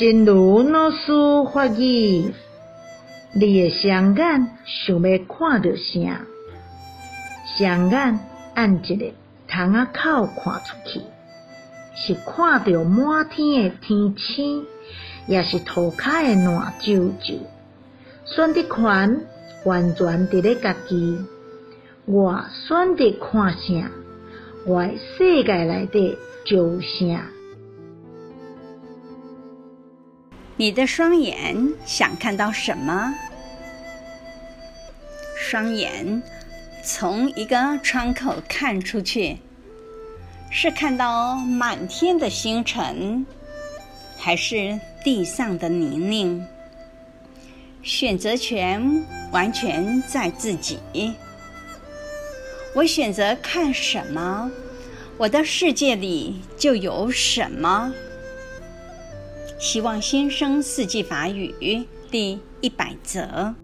真如老师发语，你的双眼想要看到啥？双眼按一个窗仔口看出去，是看到满天的天星，也是涂骹的烂皱皱。选择权完全伫咧家己，我选择看啥？我的世界内底就啥？你的双眼想看到什么？双眼从一个窗口看出去，是看到满天的星辰，还是地上的泥泞？选择权完全在自己。我选择看什么，我的世界里就有什么。希望先生四季法语第一百则。